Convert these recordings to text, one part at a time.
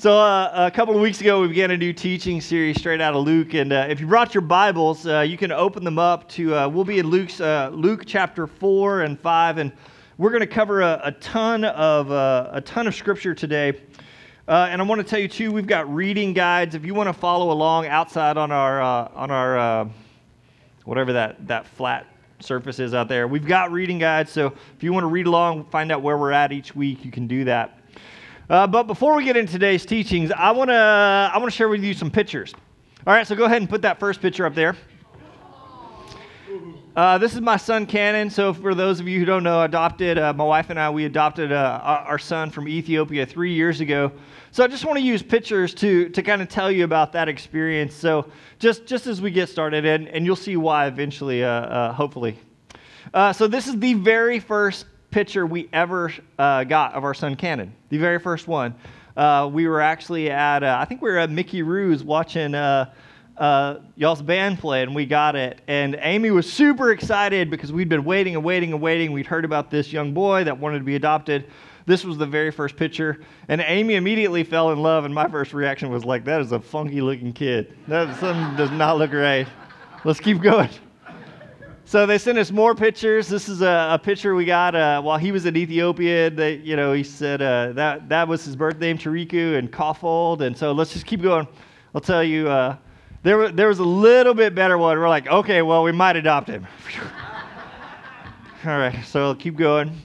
So, uh, a couple of weeks ago, we began a new teaching series straight out of Luke. And uh, if you brought your Bibles, uh, you can open them up to, uh, we'll be in Luke's, uh, Luke chapter 4 and 5. And we're going to cover a, a ton of, uh, a ton of scripture today. and I want to tell you, too, we've got reading guides. If you want to follow along outside on our, on our whatever that, that flat surface is out there, we've got reading guides. So, if you want to read along, find out where we're at each week, you can do that. Uh, but before we get into today's teachings, I want to I want to share with you some pictures. All right, so go ahead and put that first picture up there. Uh, this is my son Cannon. So for those of you who don't know, adopted uh, my wife and I we adopted uh, our son from Ethiopia three years ago. So I just want to use pictures to to kind of tell you about that experience. So just just as we get started, and and you'll see why eventually, uh, uh, hopefully. so this is the very first picture we ever uh, got of our son Cannon, the very first one. Uh, we were actually at, uh, I think we were at Mickey Roo's watching uh, uh, y'all's band play, and we got it. And Amy was super excited because we'd been waiting and waiting and waiting. We'd heard about this young boy that wanted to be adopted. This was the very first picture, and Amy immediately fell in love. And my first reaction was like, "That is a funky looking kid. That something does not look right. Let's keep going." So they sent us more pictures. This is a, a picture we got uh, while he was in Ethiopia. They, you know, he said uh, that that was his birth name, Tariku, and Koffold. And so let's just keep going. I'll tell you, uh, there, there was a little bit better one. We're like, okay, well, we might adopt him. All right, so I'll keep going.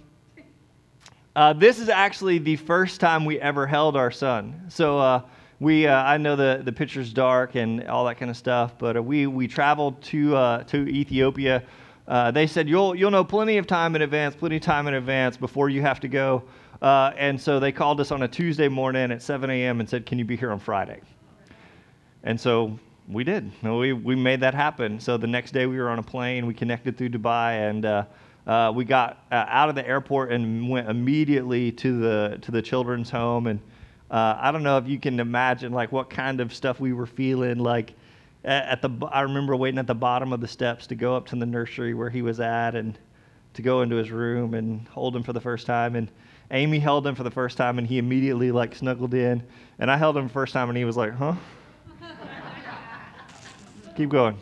Uh, this is actually the first time we ever held our son. So uh, we uh, I know the the picture's dark and all that kind of stuff, but uh, we we traveled to uh, to Ethiopia. Uh, they said you'll you'll know plenty of time in advance, plenty of time in advance before you have to go. Uh, and so they called us on a Tuesday morning at 7 a.m. and said, "Can you be here on Friday?" And so we did. We we made that happen. So the next day we were on a plane. We connected through Dubai and. Uh, we got out of the airport and went immediately to the to the children's home and uh, I don't know if you can imagine like what kind of stuff we were feeling like at the I remember waiting at the bottom of the steps to go up to the nursery where he was at and to go into his room and hold him for the first time and Amy held him for the first time and he immediately like snuggled in and I held him the first time and he was like, "Huh?" Keep going.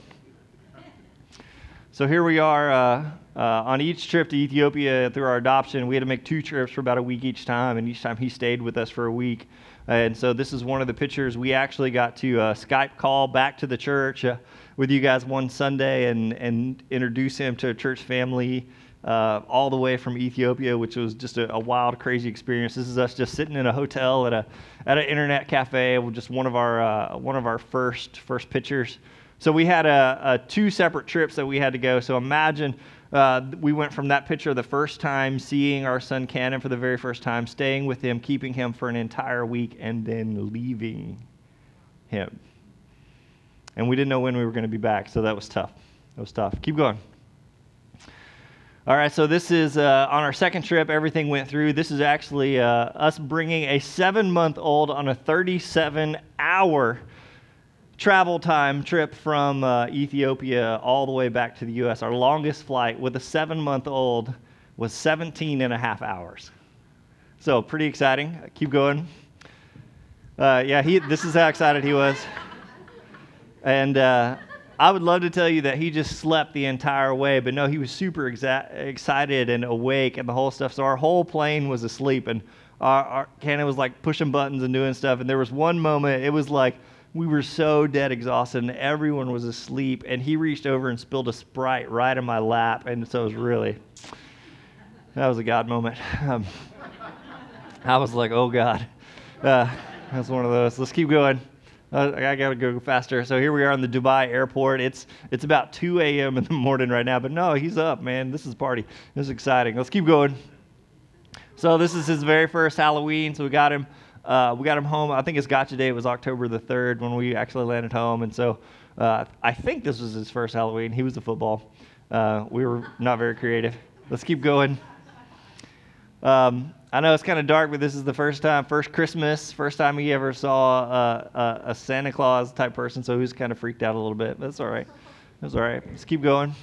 So here we are uh, uh, on each trip to Ethiopia through our adoption. We had to make two trips for about a week each time, and each time he stayed with us for a week. And so this is one of the pictures we actually got to uh, Skype call back to the church uh, with you guys one Sunday and, and introduce him to a church family uh, all the way from Ethiopia, which was just a, a, wild, crazy experience. This is us just sitting in a hotel at a at an internet cafe, just one of our uh, one of our first first pictures. So we had a, a two separate trips that we had to go. So imagine uh, we went from that picture the first time, seeing our son Cannon for the very first time, staying with him, keeping him for an entire week, and then leaving him. And we didn't know when we were going to be back, so that was tough. That was tough. Keep going. All right, so this is uh, on our second trip, everything went through. This is actually uh, us bringing a seven month old on a 37 hour travel time trip from uh, Ethiopia all the way back to the U.S. Our longest flight with a seven month old was 17 and a half hours. So, pretty exciting. Keep going. Uh, yeah, he, this is how excited he was. And uh, I would love to tell you that he just slept the entire way, but no, he was super exa- excited and awake and the whole stuff. So, our whole plane was asleep, and our, our Cannon was like pushing buttons and doing stuff. And there was one moment, it was like, we were so dead exhausted and everyone was asleep and he reached over and spilled a sprite right in my lap and so it was really that was a god moment. Um, i was like oh god. Uh, that's one of those. Let's keep going. Uh, i gotta go faster. So here we are in the dubai airport. It's it's about 2 a.m in the morning right now but no he's up man. This is party. This is exciting. Let's keep going. So this is his very first halloween so we got him uh, we got him home. I think his gotcha day was October the 3rd when we actually landed home. And so uh, I think this was his first Halloween. He was the football. Uh, we were not very creative. Let's keep going. Um, I know it's kind of dark, but this is the first time, first Christmas, first time he ever saw a, a Santa Claus type person. So he was kind of freaked out a little bit. But that's all right. That's all right. Let's keep going.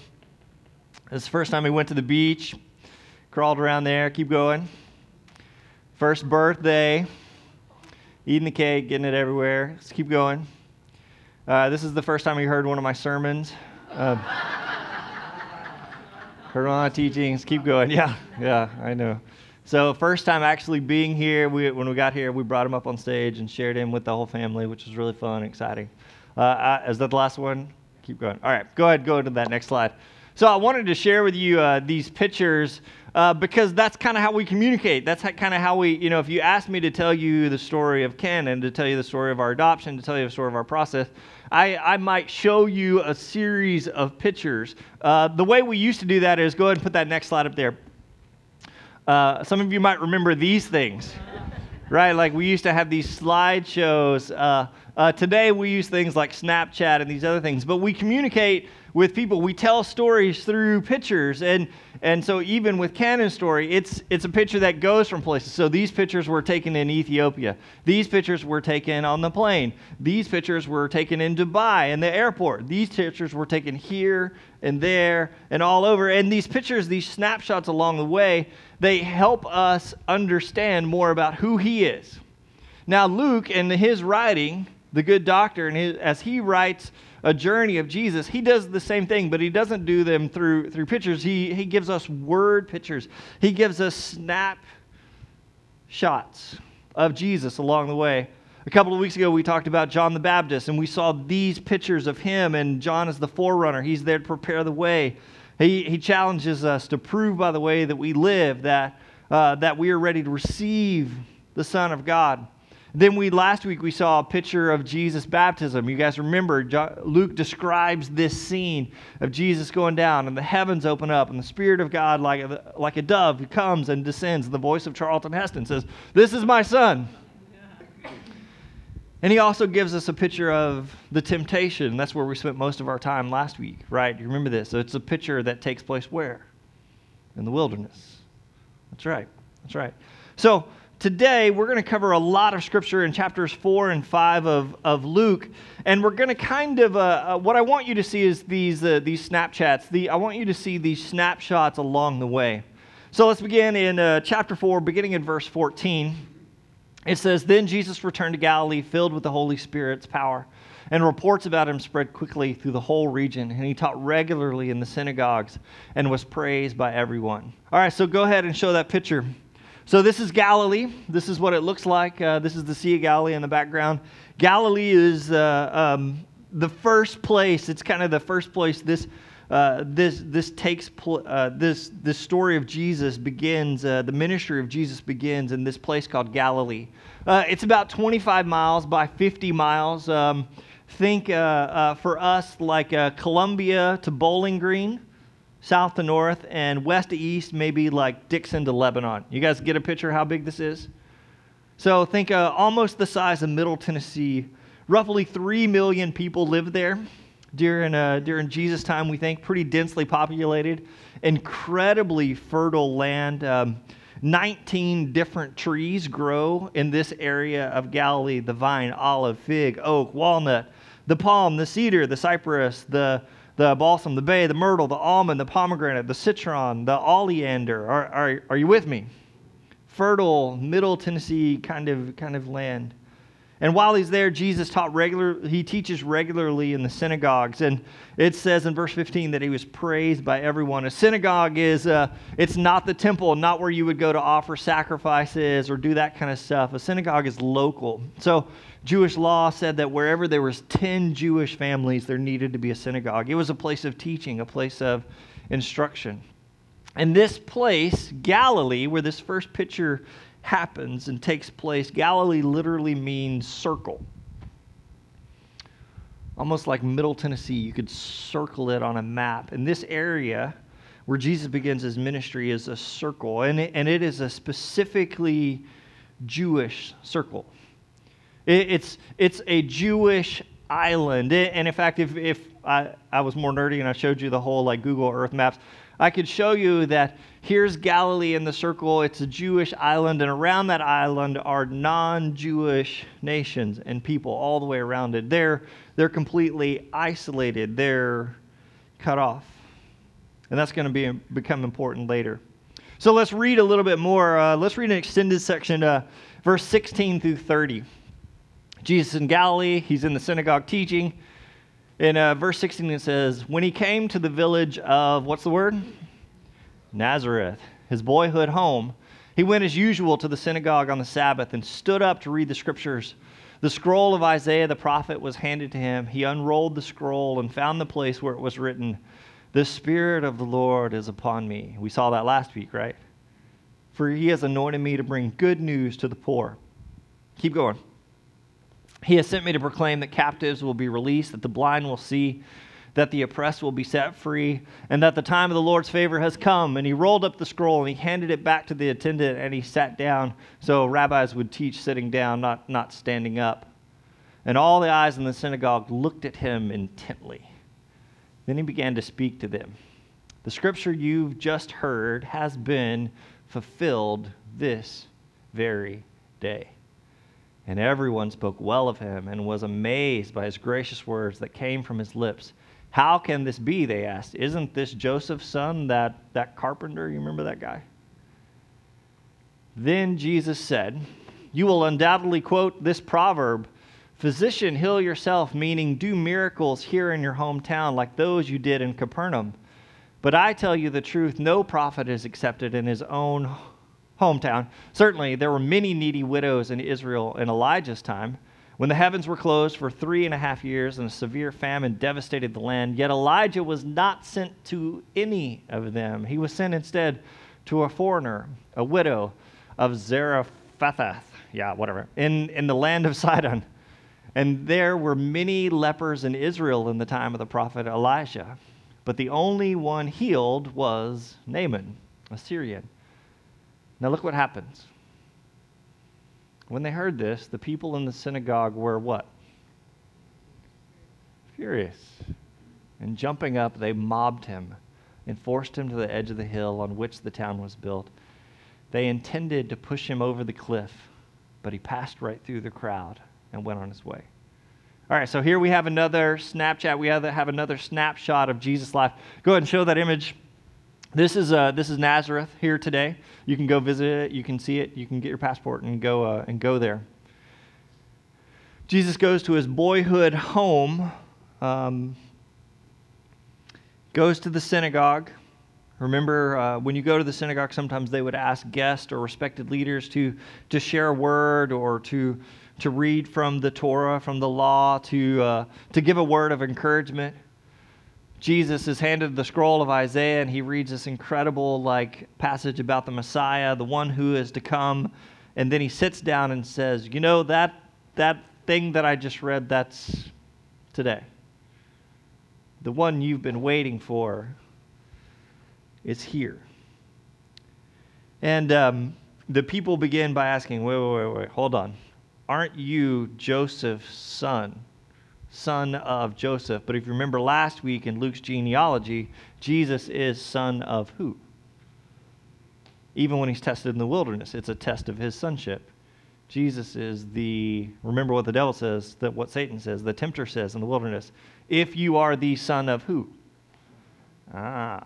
This is the first time he went to the beach, crawled around there. Keep going. First birthday eating the cake, getting it everywhere. Let's keep going. Uh, this is the first time you heard one of my sermons. Uh, heard one of my teachings. Keep going. Yeah, yeah, I know. So first time actually being here, we, when we got here, we brought him up on stage and shared him with the whole family, which was really fun and exciting. Uh, I, is that the last one? Keep going. All right, go ahead, go to that next slide. So I wanted to share with you uh, these pictures uh, because that's kind of how we communicate. That's kind of how we, you know, if you ask me to tell you the story of Cannon to tell you the story of our adoption, to tell you the story of our process, I, I might show you a series of pictures. Uh, the way we used to do that is go ahead and put that next slide up there. Uh, some of you might remember these things, right? Like we used to have these slideshows. Uh, uh, today we use things like Snapchat and these other things, but we communicate with people. We tell stories through pictures, and and so even with Cannon Story, it's it's a picture that goes from places. So these pictures were taken in Ethiopia. These pictures were taken on the plane. These pictures were taken in Dubai in the airport. These pictures were taken here and there and all over. And these pictures, these snapshots along the way they help us understand more about who he is. Now, Luke, in his writing, the good doctor, and his, as he writes a journey of Jesus, he does the same thing, but he doesn't do them through, through pictures. He, he gives us word pictures, he gives us snap shots of Jesus along the way. A couple of weeks ago, we talked about John the Baptist, and we saw these pictures of him, and John is the forerunner. He's there to prepare the way. He, he challenges us to prove by the way that we live that, uh, that we are ready to receive the Son of God. Then we last week we saw a picture of Jesus' baptism. You guys remember Luke describes this scene of Jesus going down and the heavens open up and the Spirit of God like a, like a dove comes and descends. The voice of Charlton Heston says, "This is my son." And he also gives us a picture of the temptation. That's where we spent most of our time last week, right? You remember this? So it's a picture that takes place where? In the wilderness. That's right. That's right. So today we're going to cover a lot of scripture in chapters 4 and 5 of, of Luke. And we're going to kind of, uh, uh, what I want you to see is these, uh, these Snapchats. The, I want you to see these snapshots along the way. So let's begin in uh, chapter 4, beginning in verse 14. It says, Then Jesus returned to Galilee, filled with the Holy Spirit's power, and reports about him spread quickly through the whole region. And he taught regularly in the synagogues and was praised by everyone. All right, so go ahead and show that picture. So this is Galilee. This is what it looks like. Uh, this is the Sea of Galilee in the background. Galilee is uh, um, the first place, it's kind of the first place this uh, this this takes pl- uh, this this story of Jesus begins. Uh, the ministry of Jesus begins in this place called Galilee. Uh, it's about 25 miles by 50 miles. Um, think uh, for us like Columbia to Bowling Green, south to north, and west to east, maybe like Dickson to Lebanon. You guys get a picture how big this is? So think almost the size of Middle Tennessee. Roughly three million people live there during, uh, during Jesus' time, we think, pretty densely populated, incredibly fertile land. Um, 19 different trees grow in this area of Galilee the vine, olive, fig, oak, walnut, the palm, the cedar, the cypress, the, the balsam, the bay, the myrtle, the almond, the pomegranate, the citron, the oleander. Are, are, are you with me? Fertile, middle Tennessee kind of, kind of land. And while he's there, Jesus taught regular, he teaches regularly in the synagogues. And it says in verse 15 that he was praised by everyone. A synagogue is, uh, it's not the temple, not where you would go to offer sacrifices or do that kind of stuff. A synagogue is local. So Jewish law said that wherever there was 10 Jewish families, there needed to be a synagogue. It was a place of teaching, a place of instruction. And this place, Galilee, where this first picture happens and takes place, Galilee literally means circle. Almost like Middle Tennessee, you could circle it on a map. And this area where Jesus begins his ministry is a circle, and it, and it is a specifically Jewish circle. It, it's, it's a Jewish island. and in fact, if, if I, I was more nerdy and I showed you the whole like Google Earth maps, I could show you that here's Galilee in the circle. It's a Jewish island, and around that island are non Jewish nations and people all the way around it. They're, they're completely isolated, they're cut off. And that's going to be, become important later. So let's read a little bit more. Uh, let's read an extended section, uh, verse 16 through 30. Jesus in Galilee, he's in the synagogue teaching. In uh, verse 16, it says, When he came to the village of, what's the word? Nazareth, his boyhood home, he went as usual to the synagogue on the Sabbath and stood up to read the scriptures. The scroll of Isaiah the prophet was handed to him. He unrolled the scroll and found the place where it was written, The Spirit of the Lord is upon me. We saw that last week, right? For he has anointed me to bring good news to the poor. Keep going. He has sent me to proclaim that captives will be released, that the blind will see, that the oppressed will be set free, and that the time of the Lord's favor has come. And he rolled up the scroll and he handed it back to the attendant and he sat down. So rabbis would teach sitting down, not, not standing up. And all the eyes in the synagogue looked at him intently. Then he began to speak to them. The scripture you've just heard has been fulfilled this very day. And everyone spoke well of him and was amazed by his gracious words that came from his lips. How can this be? They asked. Isn't this Joseph's son, that, that carpenter? You remember that guy? Then Jesus said, You will undoubtedly quote this proverb Physician, heal yourself, meaning do miracles here in your hometown like those you did in Capernaum. But I tell you the truth, no prophet is accepted in his own hometown. Certainly, there were many needy widows in Israel in Elijah's time, when the heavens were closed for three and a half years and a severe famine devastated the land. Yet Elijah was not sent to any of them. He was sent instead to a foreigner, a widow of Zarephath, yeah, whatever, in, in the land of Sidon. And there were many lepers in Israel in the time of the prophet Elijah, But the only one healed was Naaman, a Syrian. Now look what happens. When they heard this, the people in the synagogue were what? Furious. And jumping up, they mobbed him and forced him to the edge of the hill on which the town was built. They intended to push him over the cliff, but he passed right through the crowd and went on his way. All right, so here we have another Snapchat. We have, another snapshot of Jesus' life. Go ahead and show that image. This is, uh, this is Nazareth here today. You can go visit it. You can see it. You can get your passport and go, uh, and go there. Jesus goes to his boyhood home, um, goes to the synagogue. Remember, uh, when you go to the synagogue, sometimes they would ask guests or respected leaders to, to share a word or to, to read from the Torah, from the law, to, uh, to give a word of encouragement. Jesus is handed the scroll of Isaiah and he reads this incredible like passage about the Messiah, the one who is to come, and then he sits down and says, "You know that that thing that I just read that's today. The one you've been waiting for is here." And um, the people begin by asking, "Wait, wait, wait, wait, hold on. Aren't you Joseph's son?" Son of Joseph. But if you remember last week in Luke's genealogy, Jesus is son of who? Even when he's tested in the wilderness, it's a test of his sonship. Jesus is the, remember what the devil says, that what Satan says, the tempter says in the wilderness. If you are the son of who? Ah.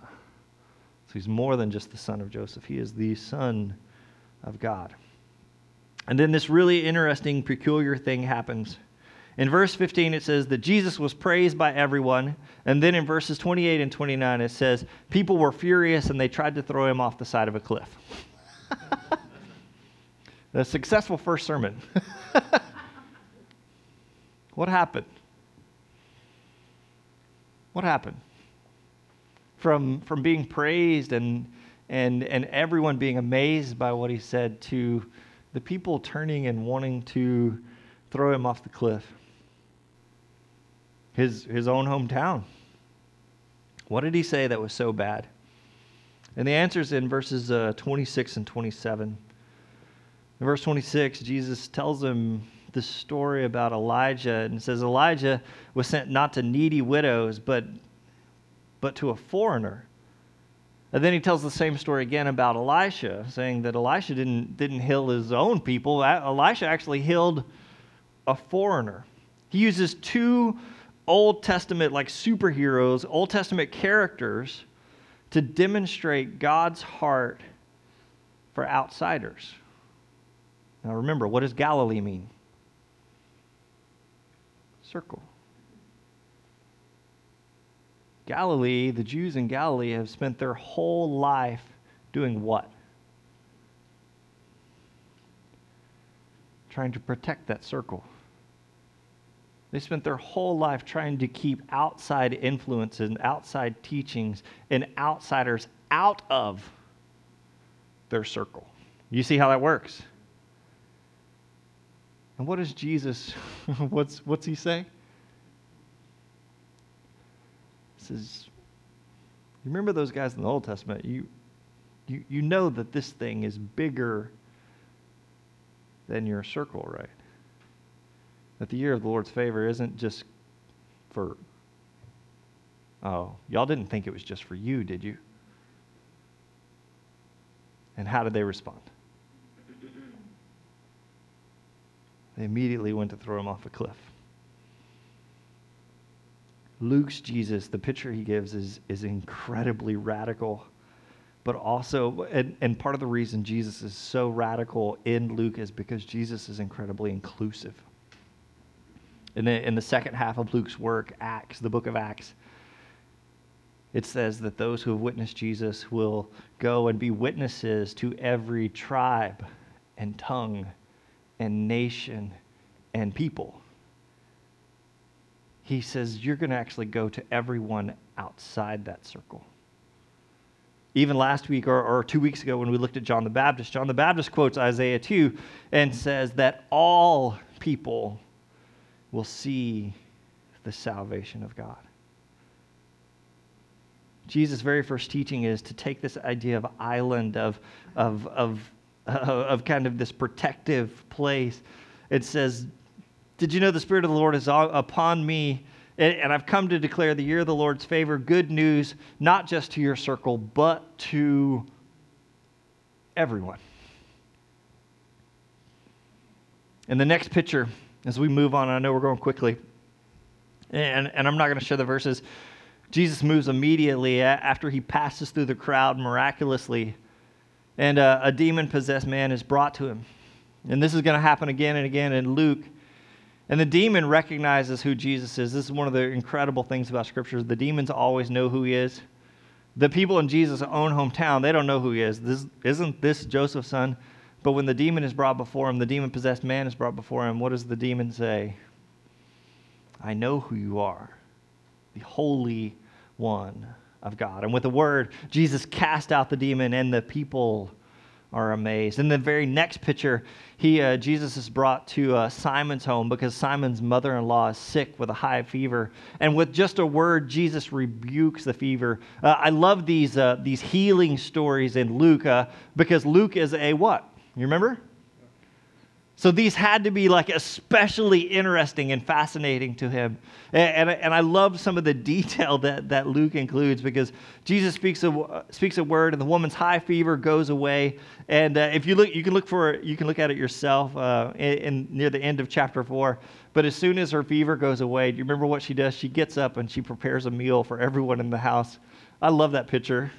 So he's more than just the son of Joseph, he is the son of God. And then this really interesting, peculiar thing happens in verse 15, it says that Jesus was praised by everyone. And then in verses 28 and 29, it says, People were furious and they tried to throw him off the side of a cliff. a successful first sermon. what happened? What happened? From, from being praised and, and, and everyone being amazed by what he said to the people turning and wanting to throw him off the cliff his, his own hometown. What did he say that was so bad? And the answer is in verses uh, 26 and 27. In verse 26, Jesus tells him this story about Elijah and says Elijah was sent not to needy widows, but, but to a foreigner. And then he tells the same story again about Elisha, saying that Elisha didn't, didn't heal his own people. Elisha actually healed a foreigner. He uses two Old Testament, like superheroes, Old Testament characters to demonstrate God's heart for outsiders. Now remember, what does Galilee mean? circle. Galilee, the Jews in Galilee have spent their whole life doing what? Trying to protect that circle. They spent their whole life trying to keep outside influences and outside teachings and outsiders out of their circle. You see how that works? And what does Jesus, what's, what's he say? He says, you remember those guys in the Old Testament? You, you, you know that this thing is bigger than your circle, right? That the year of the Lord's favor isn't just for, oh, y'all didn't think it was just for you, did you? And how did they respond? They immediately went to throw him off a cliff. Luke's Jesus, the picture he gives is, is incredibly radical, but also, and, and part of the reason Jesus is so radical in Luke is because Jesus is incredibly inclusive. In the, in the second half of Luke's work, Acts, the book of Acts, it says that those who have witnessed Jesus will go and be witnesses to every tribe and tongue and nation and people. He says you're going to actually go to everyone outside that circle. Even last week or, or two weeks ago, when we looked at John the Baptist, John the Baptist quotes Isaiah 2 and says that all people will see the salvation of God. Jesus' very first teaching is to take this idea of island, of, of, of, of kind of this protective place. It says, Did you know the Spirit of the Lord is upon me? And I've come to declare the year of the Lord's favor, good news, not just to your circle, but to everyone. In the next picture, as we move on, I know we're going quickly, and, and I'm not going to share the verses. Jesus moves immediately after he passes through the crowd miraculously, and uh, a, a demon possessed man is brought to him. And this is going to happen again and again in Luke. And the demon recognizes who Jesus is. This is one of the incredible things about Scripture. The demons always know who he is. The people in Jesus' own hometown, they don't know who he is. This, isn't this Joseph's son? But when the demon is brought before him, the demon possessed man is brought before him, what does the demon say? I know who you are, the Holy One of God. And with the word, Jesus cast out the demon, and the people are amazed. In the very next picture, he, uh, Jesus is brought to uh, Simon's home because Simon's mother in law is sick with a high fever. And with just a word, Jesus rebukes the fever. Uh, I love these, uh, these healing stories in Luke uh, because Luke is a what? You remember? So these had to be like especially interesting and fascinating to him. And, and, and, I love some of the detail that, that Luke includes because Jesus speaks a, speaks a word and the woman's high fever goes away. And uh, if you look, you can look for you can look at it yourself uh, in, in, near the end of chapter four. But as soon as her fever goes away, do you remember what she does? She gets up and she prepares a meal for everyone in the house. I love that picture.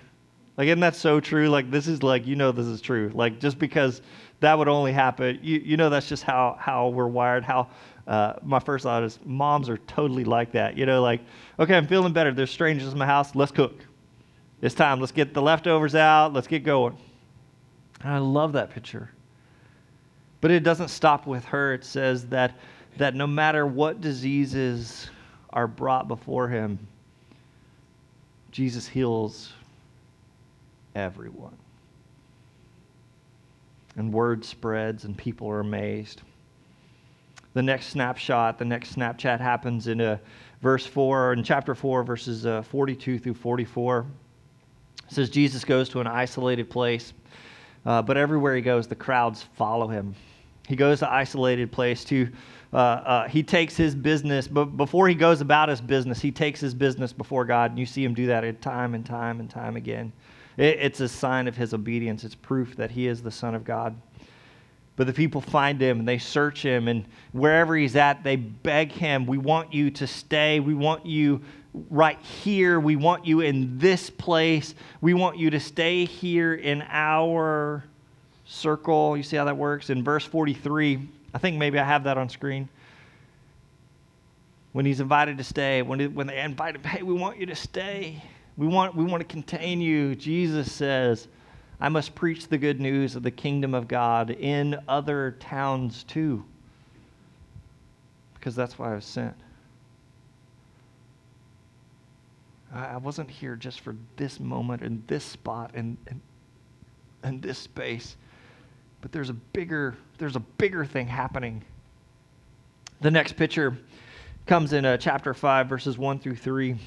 Like, isn't that so true? Like, this is like, you know, this is true. Like, just because that would only happen, you, you know, that's just how, how we're wired. How uh, my first thought is moms are totally like that. You know, like, okay, I'm feeling better. There's strangers in my house. Let's cook. It's time. Let's get the leftovers out. Let's get going. And I love that picture. But it doesn't stop with her. It says that, that no matter what diseases are brought before him, Jesus heals everyone. And word spreads, and people are amazed. The next snapshot, the next Snapchat happens in uh, verse 4, in chapter 4, verses uh, 42 through 44. It says, Jesus goes to an isolated place, uh, but everywhere he goes, the crowds follow him. He goes to isolated place to uh, uh, he takes his business, but before he goes about his business, he takes his business before God. And you see him do that time and time and time again. It, it's a sign of his obedience, it's proof that he is the Son of God. But the people find him and they search him, and wherever he's at, they beg him, We want you to stay. We want you right here. We want you in this place. We want you to stay here in our circle. You see how that works? In verse 43, I think maybe I have that on screen. when he's invited to stay, when, when they invite him, hey, we want you to stay. We want, we want to contain you. Jesus says, I must preach the good news of the kingdom of God in other towns too, because that's why I was sent. I wasn't here just for this moment and this spot and, and, and this space, but there's a bigger, there's a bigger thing happening. The next picture comes in uh, chapter 5, verses 1 through 3.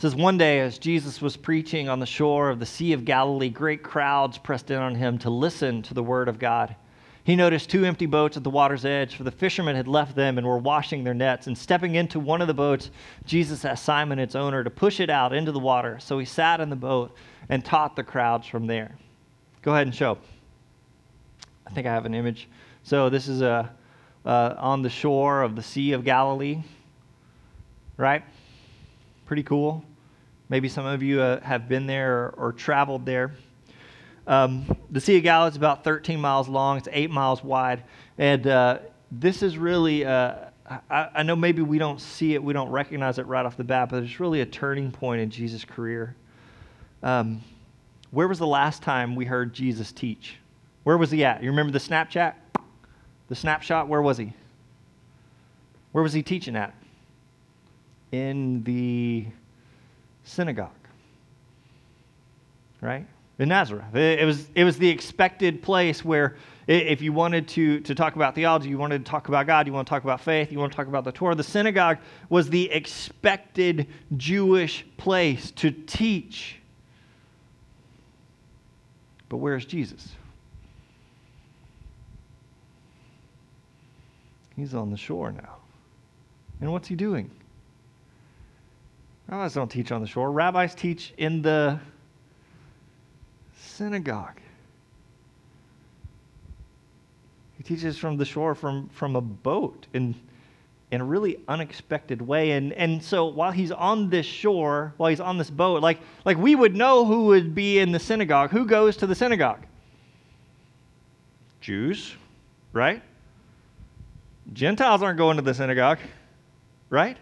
It says, One day, as Jesus was preaching on the shore of the Sea of Galilee, great crowds pressed in on him to listen to the word of God. He noticed two empty boats at the water's edge, for the fishermen had left them and were washing their nets. And stepping into one of the boats, Jesus asked Simon, its owner, to push it out into the water. So he sat in the boat and taught the crowds from there. Go ahead and show. I think I have an image. So this is a uh, on the shore of the Sea of Galilee, right? Pretty cool. Maybe some of you uh, have been there or, or traveled there. Um, the Sea of Galilee is about 13 miles long, it's eight miles wide. And uh, this is really, uh, I, I, know maybe we don't see it, we don't recognize it right off the bat, but it's really a turning point in Jesus' career. Um, where was the last time we heard Jesus teach? Where was he at? You remember the Snapchat? The snapshot, where was he? Where was he teaching at? In the synagogue. Right? In Nazareth. It was, it was the expected place where if you wanted to, to talk about theology, you wanted to talk about God, you want to talk about faith, you want to talk about the Torah, the synagogue was the expected Jewish place to teach. But where's Jesus? He's on the shore now. And what's he doing? Rabbis don't teach on the shore. Rabbis teach in the synagogue. He teaches from the shore from, from a boat in, in a really unexpected way. And, and so while he's on this shore, while he's on this boat, like, like we would know who would be in the synagogue. Who goes to the synagogue? Jews, right? Gentiles aren't going to the synagogue, right?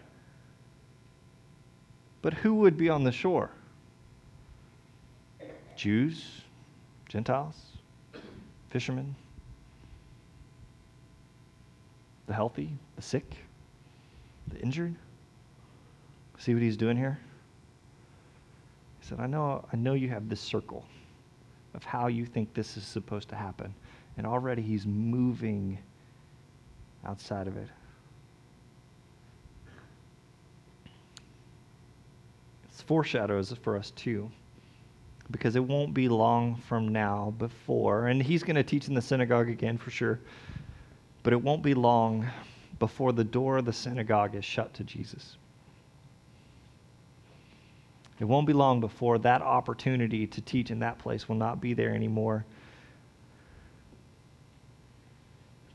But who would be on the shore? Jews, Gentiles, fishermen, the healthy, the sick, the injured. See what he's doing here? He said, I know, I know you have this circle of how you think this is supposed to happen. And already he's moving outside of it. Foreshadows for us too, because it won't be long from now before, and he's going to teach in the synagogue again for sure, but it won't be long before the door of the synagogue is shut to Jesus. It won't be long before that opportunity to teach in that place will not be there anymore.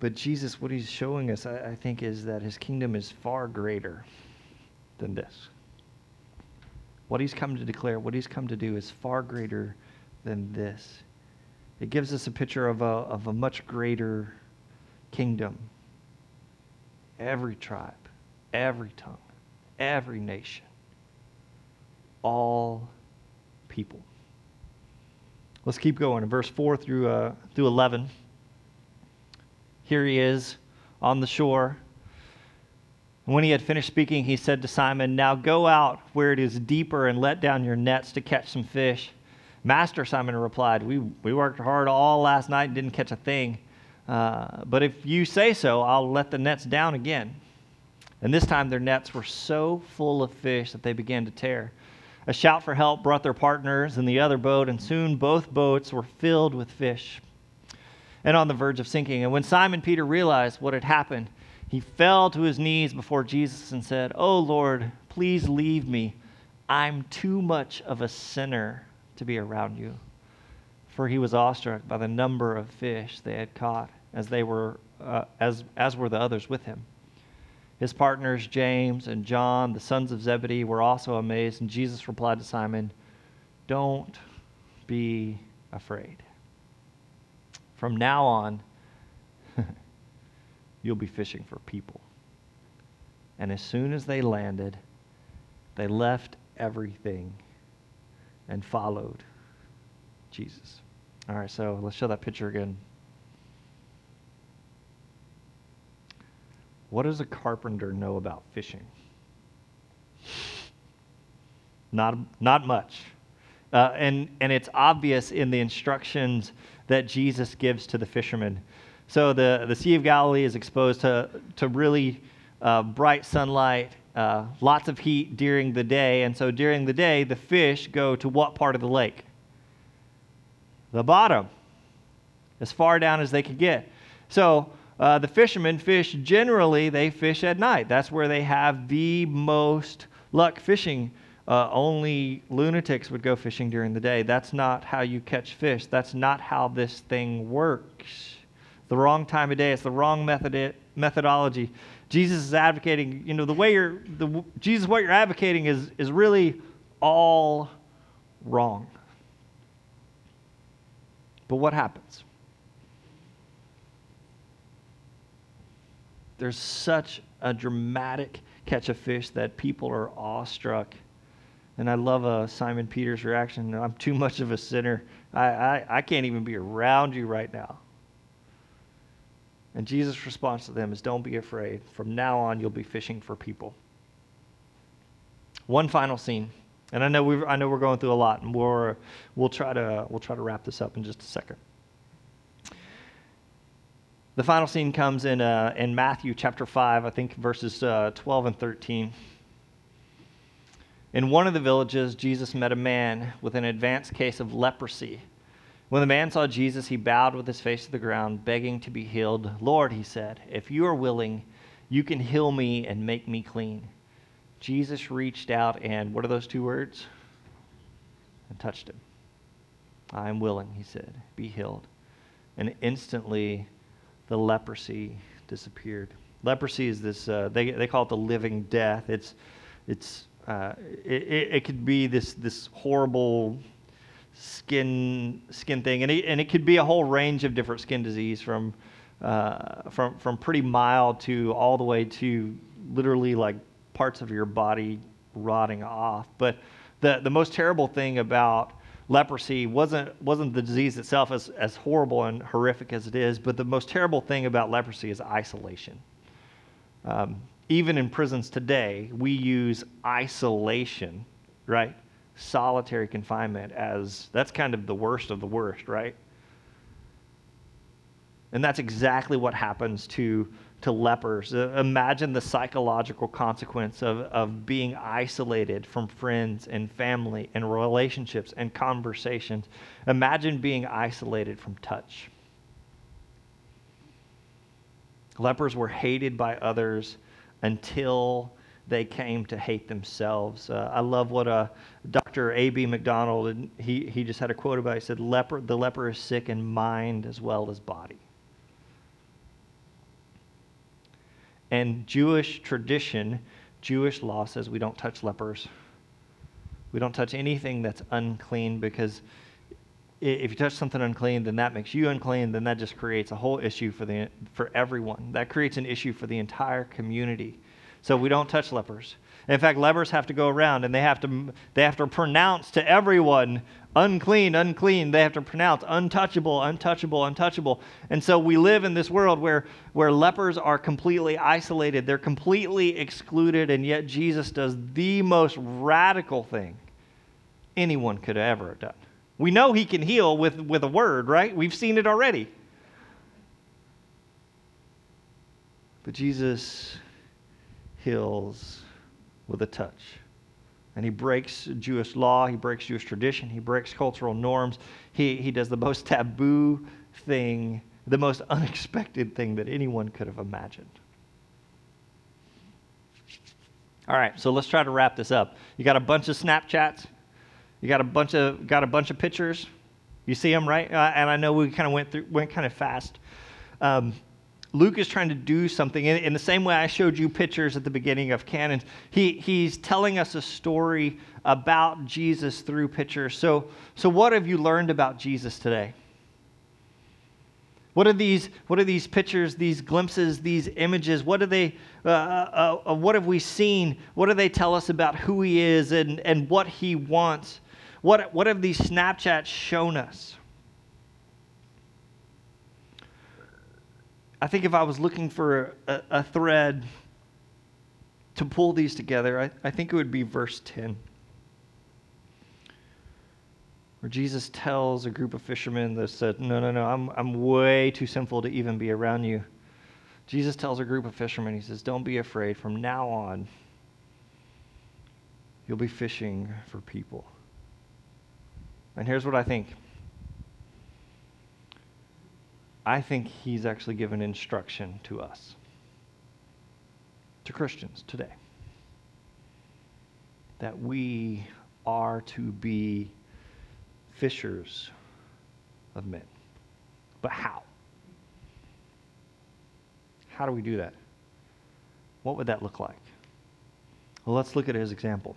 But Jesus, what he's showing us, I, I think, is that his kingdom is far greater than this. What he's come to declare, what he's come to do, is far greater than this. It gives us a picture of a, of a much greater kingdom. Every tribe, every tongue, every nation, all people. Let's keep going in verse 4 through, uh, through 11. Here he is on the shore. When he had finished speaking, he said to Simon, Now go out where it is deeper and let down your nets to catch some fish. Master, Simon replied, We, we worked hard all last night and didn't catch a thing. Uh, but if you say so, I'll let the nets down again. And this time their nets were so full of fish that they began to tear. A shout for help brought their partners in the other boat, and soon both boats were filled with fish and on the verge of sinking. And when Simon Peter realized what had happened, he fell to his knees before Jesus and said, Oh Lord, please leave me. I'm too much of a sinner to be around you. For he was awestruck by the number of fish they had caught, as they were, uh, as, as were the others with him. His partners, James and John, the sons of Zebedee, were also amazed, and Jesus replied to Simon, Don't be afraid. From now on, you'll be fishing for people. And as soon as they landed, they left everything and followed Jesus. All right, so let's show that picture again. What does a carpenter know about fishing? Not, not much. Uh, and, and it's obvious in the instructions that Jesus gives to the fishermen. So the, the Sea of Galilee is exposed to, to really uh, bright sunlight, uh, lots of heat during the day. And so during the day, the fish go to what part of the lake? The bottom, as far down as they could get. So uh, the fishermen fish generally, they fish at night. That's where they have the most luck fishing. Uh, only lunatics would go fishing during the day. That's not how you catch fish. That's not how this thing works. The wrong time of day. It's the wrong method methodology. Jesus is advocating, you know, the way you're, the, Jesus, what you're advocating is, is really all wrong. But what happens? There's such a dramatic catch of fish that people are awestruck. And I love uh, Simon Peter's reaction. I'm too much of a sinner. I, I, I can't even be around you right now. And Jesus' response to them is don't be afraid. From now on, you'll be fishing for people. One final scene. And I know, we I know we're going through a lot, and we'll, we'll, try to, we'll try to wrap this up in just a second. The final scene comes in, uh, in Matthew chapter 5, I think verses uh, 12 and 13. In one of the villages, Jesus met a man with an advanced case of leprosy. When the man saw Jesus, he bowed with his face to the ground, begging to be healed. Lord, he said, if you are willing, you can heal me and make me clean. Jesus reached out and, what are those two words? And touched him. I am willing, he said, be healed. And instantly, the leprosy disappeared. Leprosy is this, uh, they, they call it the living death. It's, it's, uh, it, it could be this, this horrible skin skin thing, and it, and it could be a whole range of different skin disease from uh, from from pretty mild to all the way to literally like parts of your body rotting off. But the the most terrible thing about leprosy wasn't wasn't the disease itself as as horrible and horrific as it is, but the most terrible thing about leprosy is isolation. Um, even in prisons today, we use isolation, right? Solitary confinement as that's kind of the worst of the worst, right? And that's exactly what happens to, to lepers. Uh, imagine the psychological consequence of, of being isolated from friends and family and relationships and conversations. Imagine being isolated from touch. Lepers were hated by others until they came to hate themselves. Uh, I love what uh, Dr. A.B. McDonald, and he, he just had a quote about it. He said, leper, The leper is sick in mind as well as body. And Jewish tradition, Jewish law says we don't touch lepers. We don't touch anything that's unclean because if you touch something unclean, then that makes you unclean. Then that just creates a whole issue for, the, for everyone. That creates an issue for the entire community. So we don't touch lepers. In fact, lepers have to go around and they have to, they have to pronounce to everyone unclean, unclean. They have to pronounce untouchable, untouchable, untouchable. And so we live in this world where, where lepers are completely isolated, they're completely excluded, and yet Jesus does the most radical thing anyone could have ever done. We know he can heal with, with a word, right? We've seen it already. But Jesus heals with a touch. And he breaks Jewish law, he breaks Jewish tradition, he breaks cultural norms. He, he does the most taboo thing, the most unexpected thing that anyone could have imagined. All right, so let's try to wrap this up. You got a bunch of Snapchats. You got a bunch of got a bunch of pictures. You see them, right? Uh, and I know we kind of went through went kind of fast. Um, Luke is trying to do something in, in, the same way I showed you pictures at the beginning of Cannon. He, he's telling us a story about Jesus through pictures. So, so, what have you learned about Jesus today? What are these? What are these pictures? These glimpses? These images? What do they? Uh, uh, uh, what have we seen? What do they tell us about who He is and and what He wants? What what have these Snapchats shown us? I think if I was looking for a, a thread to pull these together, I, I think it would be verse ten where Jesus tells a group of fishermen that said, No, no, no, I'm, I'm way too sinful to even be around you. Jesus tells a group of fishermen, He says, Don't be afraid. From now on, you'll be fishing for people. And here's what I think I think He's actually given instruction to us, to Christians today, that we are to be fishers of men. But how? How do we do that? What would that look like? Well, let's look at his example.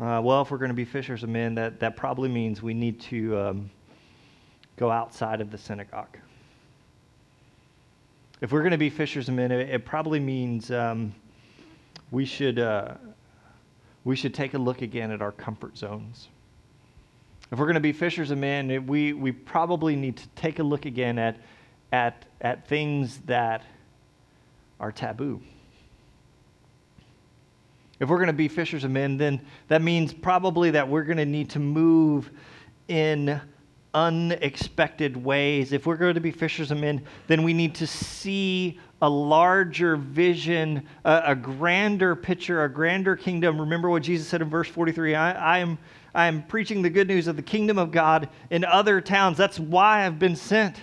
Uh, well, if we're going to be fishers of men, that, that probably means we need to um, go outside of the synagogue. If we're going to be fishers of men, it, it probably means um, we should uh, we should take a look again at our comfort zones. If we're going to be fishers of men, we, we probably need to take a look again at, at, at things that are taboo. If we're going to be fishers of men, then that means probably that we're going to need to move in unexpected ways. If we're going to be fishers of men, then we need to see a larger vision, a, a grander picture, a grander kingdom. Remember what Jesus said in verse 43 I, am I am preaching the good news of the kingdom of God in other towns. That's why I've been sent.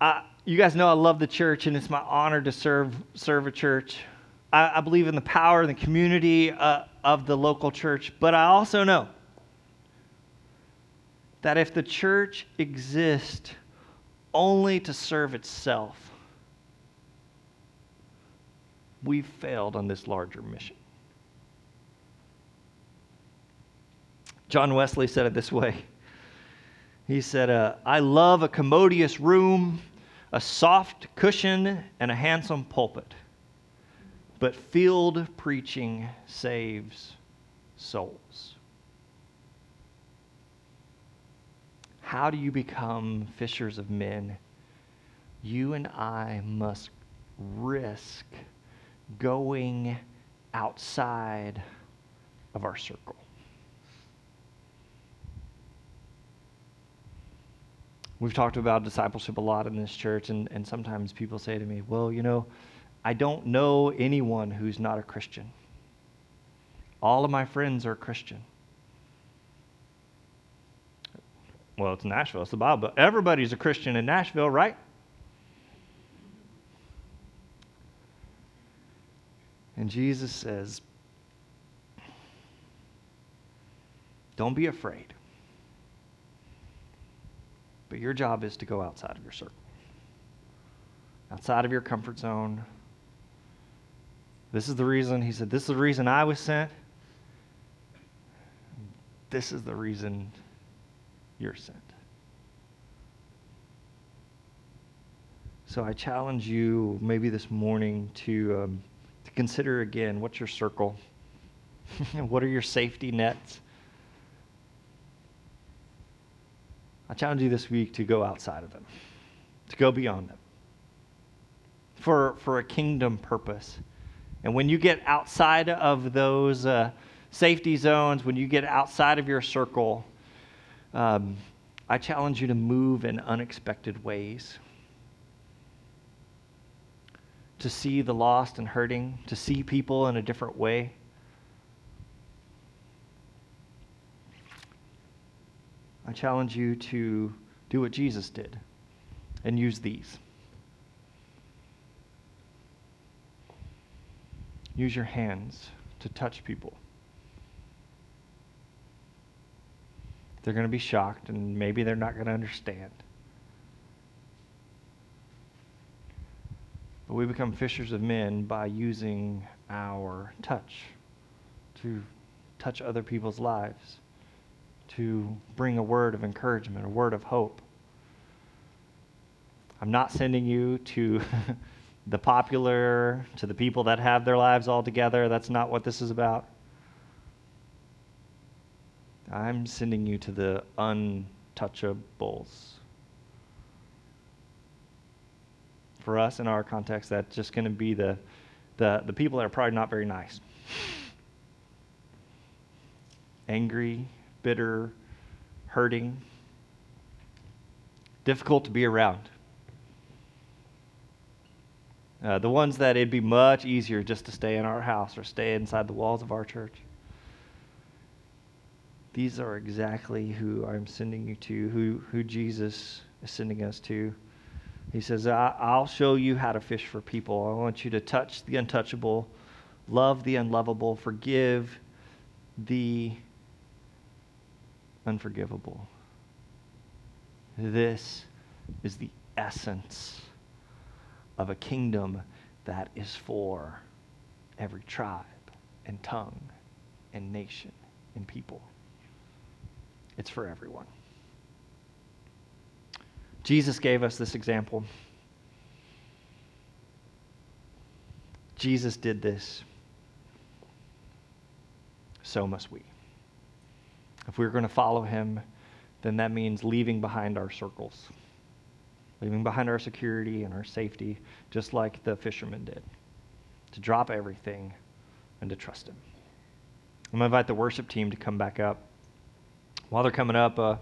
I, you guys know I love the church, and it's my honor to serve, serve a church. I, I believe in the power and the community uh, of the local church, but I also know that if the church exists only to serve itself, we've failed on this larger mission. John Wesley said it this way. He said, uh, I love a commodious room, a soft cushion, and a handsome pulpit. But field preaching saves souls. How do you become fishers of men? You and I must risk going outside of our circle. We've talked about discipleship a lot in this church, and, and sometimes people say to me, Well, you know, I don't know anyone who's not a Christian. All of my friends are Christian. Well, it's Nashville, it's the Bible. Everybody's a Christian in Nashville, right? And Jesus says, Don't be afraid. But your job is to go outside of your circle, outside of your comfort zone. This is the reason, he said, This is the reason I was sent. This is the reason you're sent. So I challenge you maybe this morning to. Um, consider again what's your circle? what are your safety nets? I challenge you this week to go outside of them, to go beyond them for, for a kingdom purpose. And when you get outside of those uh, safety zones, when you get outside of your circle, um, I challenge you to move in unexpected ways to see the lost and hurting, to see people in a different way. I challenge you to do what Jesus did and use these. Use your hands to touch people. They're going to be shocked and maybe they're not going to understand. But we become fishers of men by using our touch to touch other people's lives, to bring a word of encouragement, a word of hope. I'm not sending you to the popular, to the people that have their lives all together. That's not what this is about. I'm sending you to the untouchables. For us, in our context, that's just going to be the, the, the people that are probably not very nice. Angry, bitter, hurting, difficult to be around. Uh, the ones that it'd be much easier just to stay in our house or stay inside the walls of our church. These are exactly who I'm sending you to, who, who Jesus is sending us to. He says, I'll show you how to fish for people. I want you to touch the untouchable, love the unlovable, forgive the unforgivable. This is the essence of a kingdom that is for every tribe and tongue and nation and people. It's for everyone. Jesus gave us this example. Jesus did this. So must we. If we're going to follow him, then that means leaving behind our circles, leaving behind our security and our safety, just like the fishermen did, to drop everything and to trust him. I'm going to invite the worship team to come back up. While they're coming up, uh,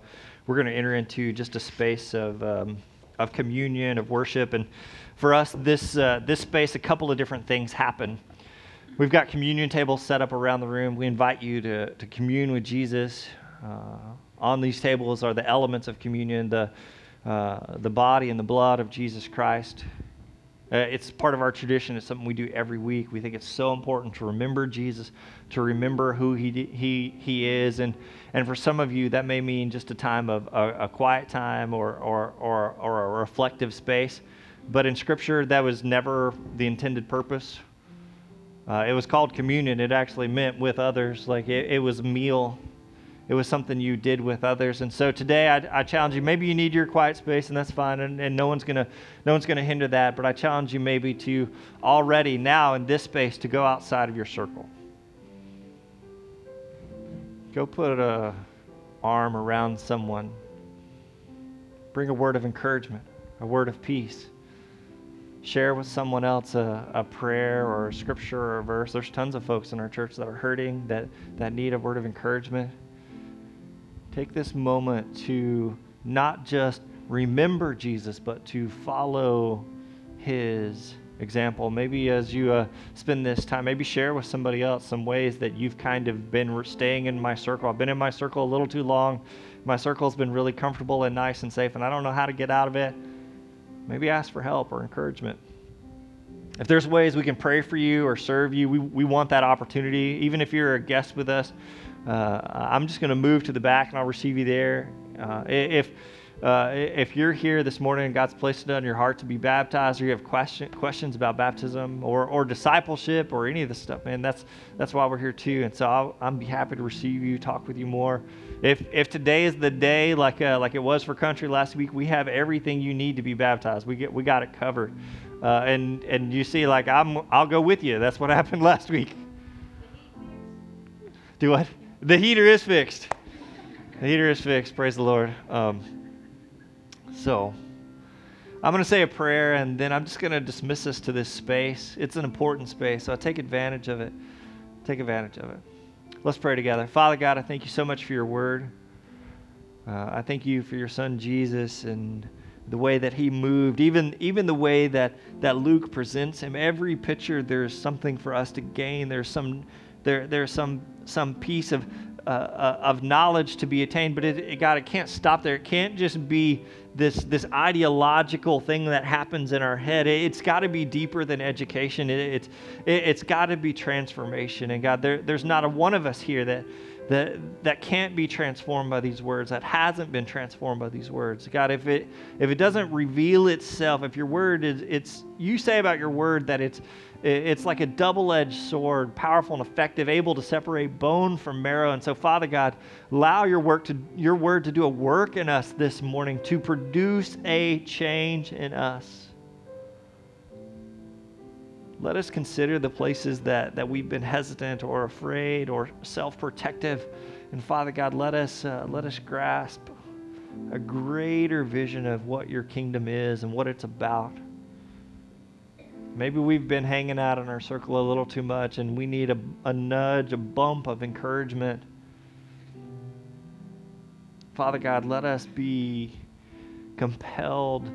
we're going to enter into just a space of, um, of communion, of worship. And for us, this, uh, this space, a couple of different things happen. We've got communion tables set up around the room. We invite you to, to commune with Jesus. Uh, on these tables are the elements of communion, the, uh, the body and the blood of Jesus Christ. Uh, it's part of our tradition. It's something we do every week. We think it's so important to remember Jesus, to remember who he, he, he is. And, and for some of you, that may mean just a time of a, a quiet time or, or, or, or a reflective space. But in Scripture, that was never the intended purpose. Uh, it was called communion. It actually meant with others. Like it, it was meal it was something you did with others. And so today I, I challenge you, maybe you need your quiet space and that's fine. And, and no one's gonna, no one's gonna hinder that. But I challenge you maybe to already now in this space to go outside of your circle. Go put a arm around someone. Bring a word of encouragement, a word of peace. Share with someone else a, a prayer or a scripture or a verse. There's tons of folks in our church that are hurting, that, that need a word of encouragement take this moment to not just remember Jesus, but to follow his example. Maybe as you uh, spend this time, maybe share with somebody else some ways that you've kind of been staying in my circle. I've been in my circle a little too long. My circle's been really comfortable and nice and safe, and I don't know how to get out of it. Maybe ask for help or encouragement. If there's ways we can pray for you or serve you, we, we want that opportunity. Even if you're a guest with us, uh, I'm just going to move to the back and I'll receive you there. Uh, if uh, if you're here this morning and God's placed it on your heart to be baptized, or you have question, questions about baptism or, or discipleship or any of this stuff, man, that's that's why we're here too. And so I'll, I'll be happy to receive you, talk with you more. If if today is the day, like uh, like it was for Courtney last week, we have everything you need to be baptized. We get we got it covered. Uh, and and you see, like I'm, I'll go with you. That's what happened last week. Do what? The heater is fixed. The heater is fixed. Praise the Lord. Um, so, I'm going to say a prayer and then I'm just going to dismiss us to this space. It's an important space, so I take advantage of it. Take advantage of it. Let's pray together. Father God, I thank you so much for your word. Uh, I thank you for your son Jesus and the way that he moved, even, even the way that, that Luke presents him. Every picture, there's something for us to gain. There's some there, there's some, some piece of, uh, uh, of knowledge to be attained, but it, it, God, it can't stop there. It can't just be this, this ideological thing that happens in our head. It, has got to be deeper than education. It, it's, it, has got to be transformation. And God, there, there's not a one of us here that, that, that can't be transformed by these words, that hasn't been transformed by these words. God, if it, if it doesn't reveal itself, if your word is, it's, you say about your word that it's, it's like a double edged sword, powerful and effective, able to separate bone from marrow. And so, Father God, allow your, work to, your word to do a work in us this morning to produce a change in us. Let us consider the places that, that we've been hesitant or afraid or self protective. And Father God, let us, uh, let us grasp a greater vision of what your kingdom is and what it's about. Maybe we've been hanging out in our circle a little too much and we need a, a nudge, a bump of encouragement. Father God, let us be compelled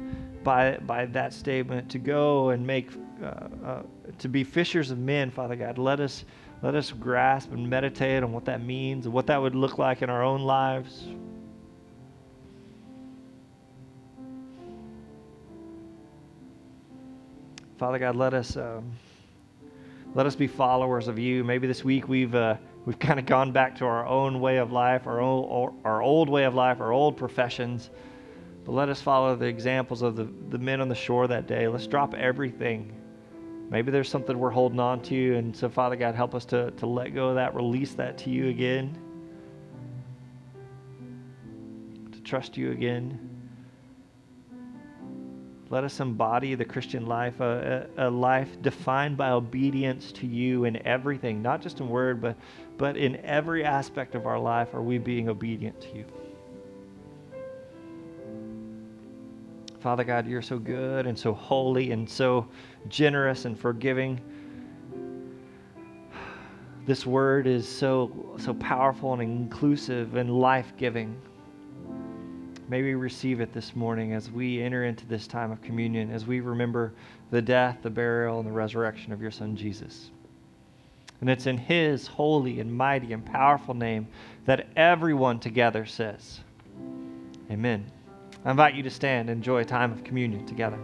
by, by that statement to go and make, uh, to be fishers of men, Father God. Let us, let us grasp and meditate on what that means and what that would look like in our own lives. Father God, let us um, let us be followers of you. Maybe this week we've uh, we've kind of gone back to our own way of life, our old our old way of life, our old professions. But let us follow the examples of the, the men on the shore that day. Let's drop everything. Maybe there's something we're holding on to, and so Father God, help us to, to let go of that, release that to you again, to trust you again. Let us embody the Christian life, a, a, a, life defined by obedience to you in everything, not just in word, but, but in every aspect of our life are we being obedient to you. Father God, you're so good and so holy and so generous and forgiving. This word is so, so powerful and inclusive and life giving. May we receive it this morning as we enter into this time of communion, as we remember the death, the burial, and the resurrection of your Son, Jesus. And it's in his holy and mighty and powerful name that everyone together says, Amen. I invite you to stand and enjoy a time of communion together.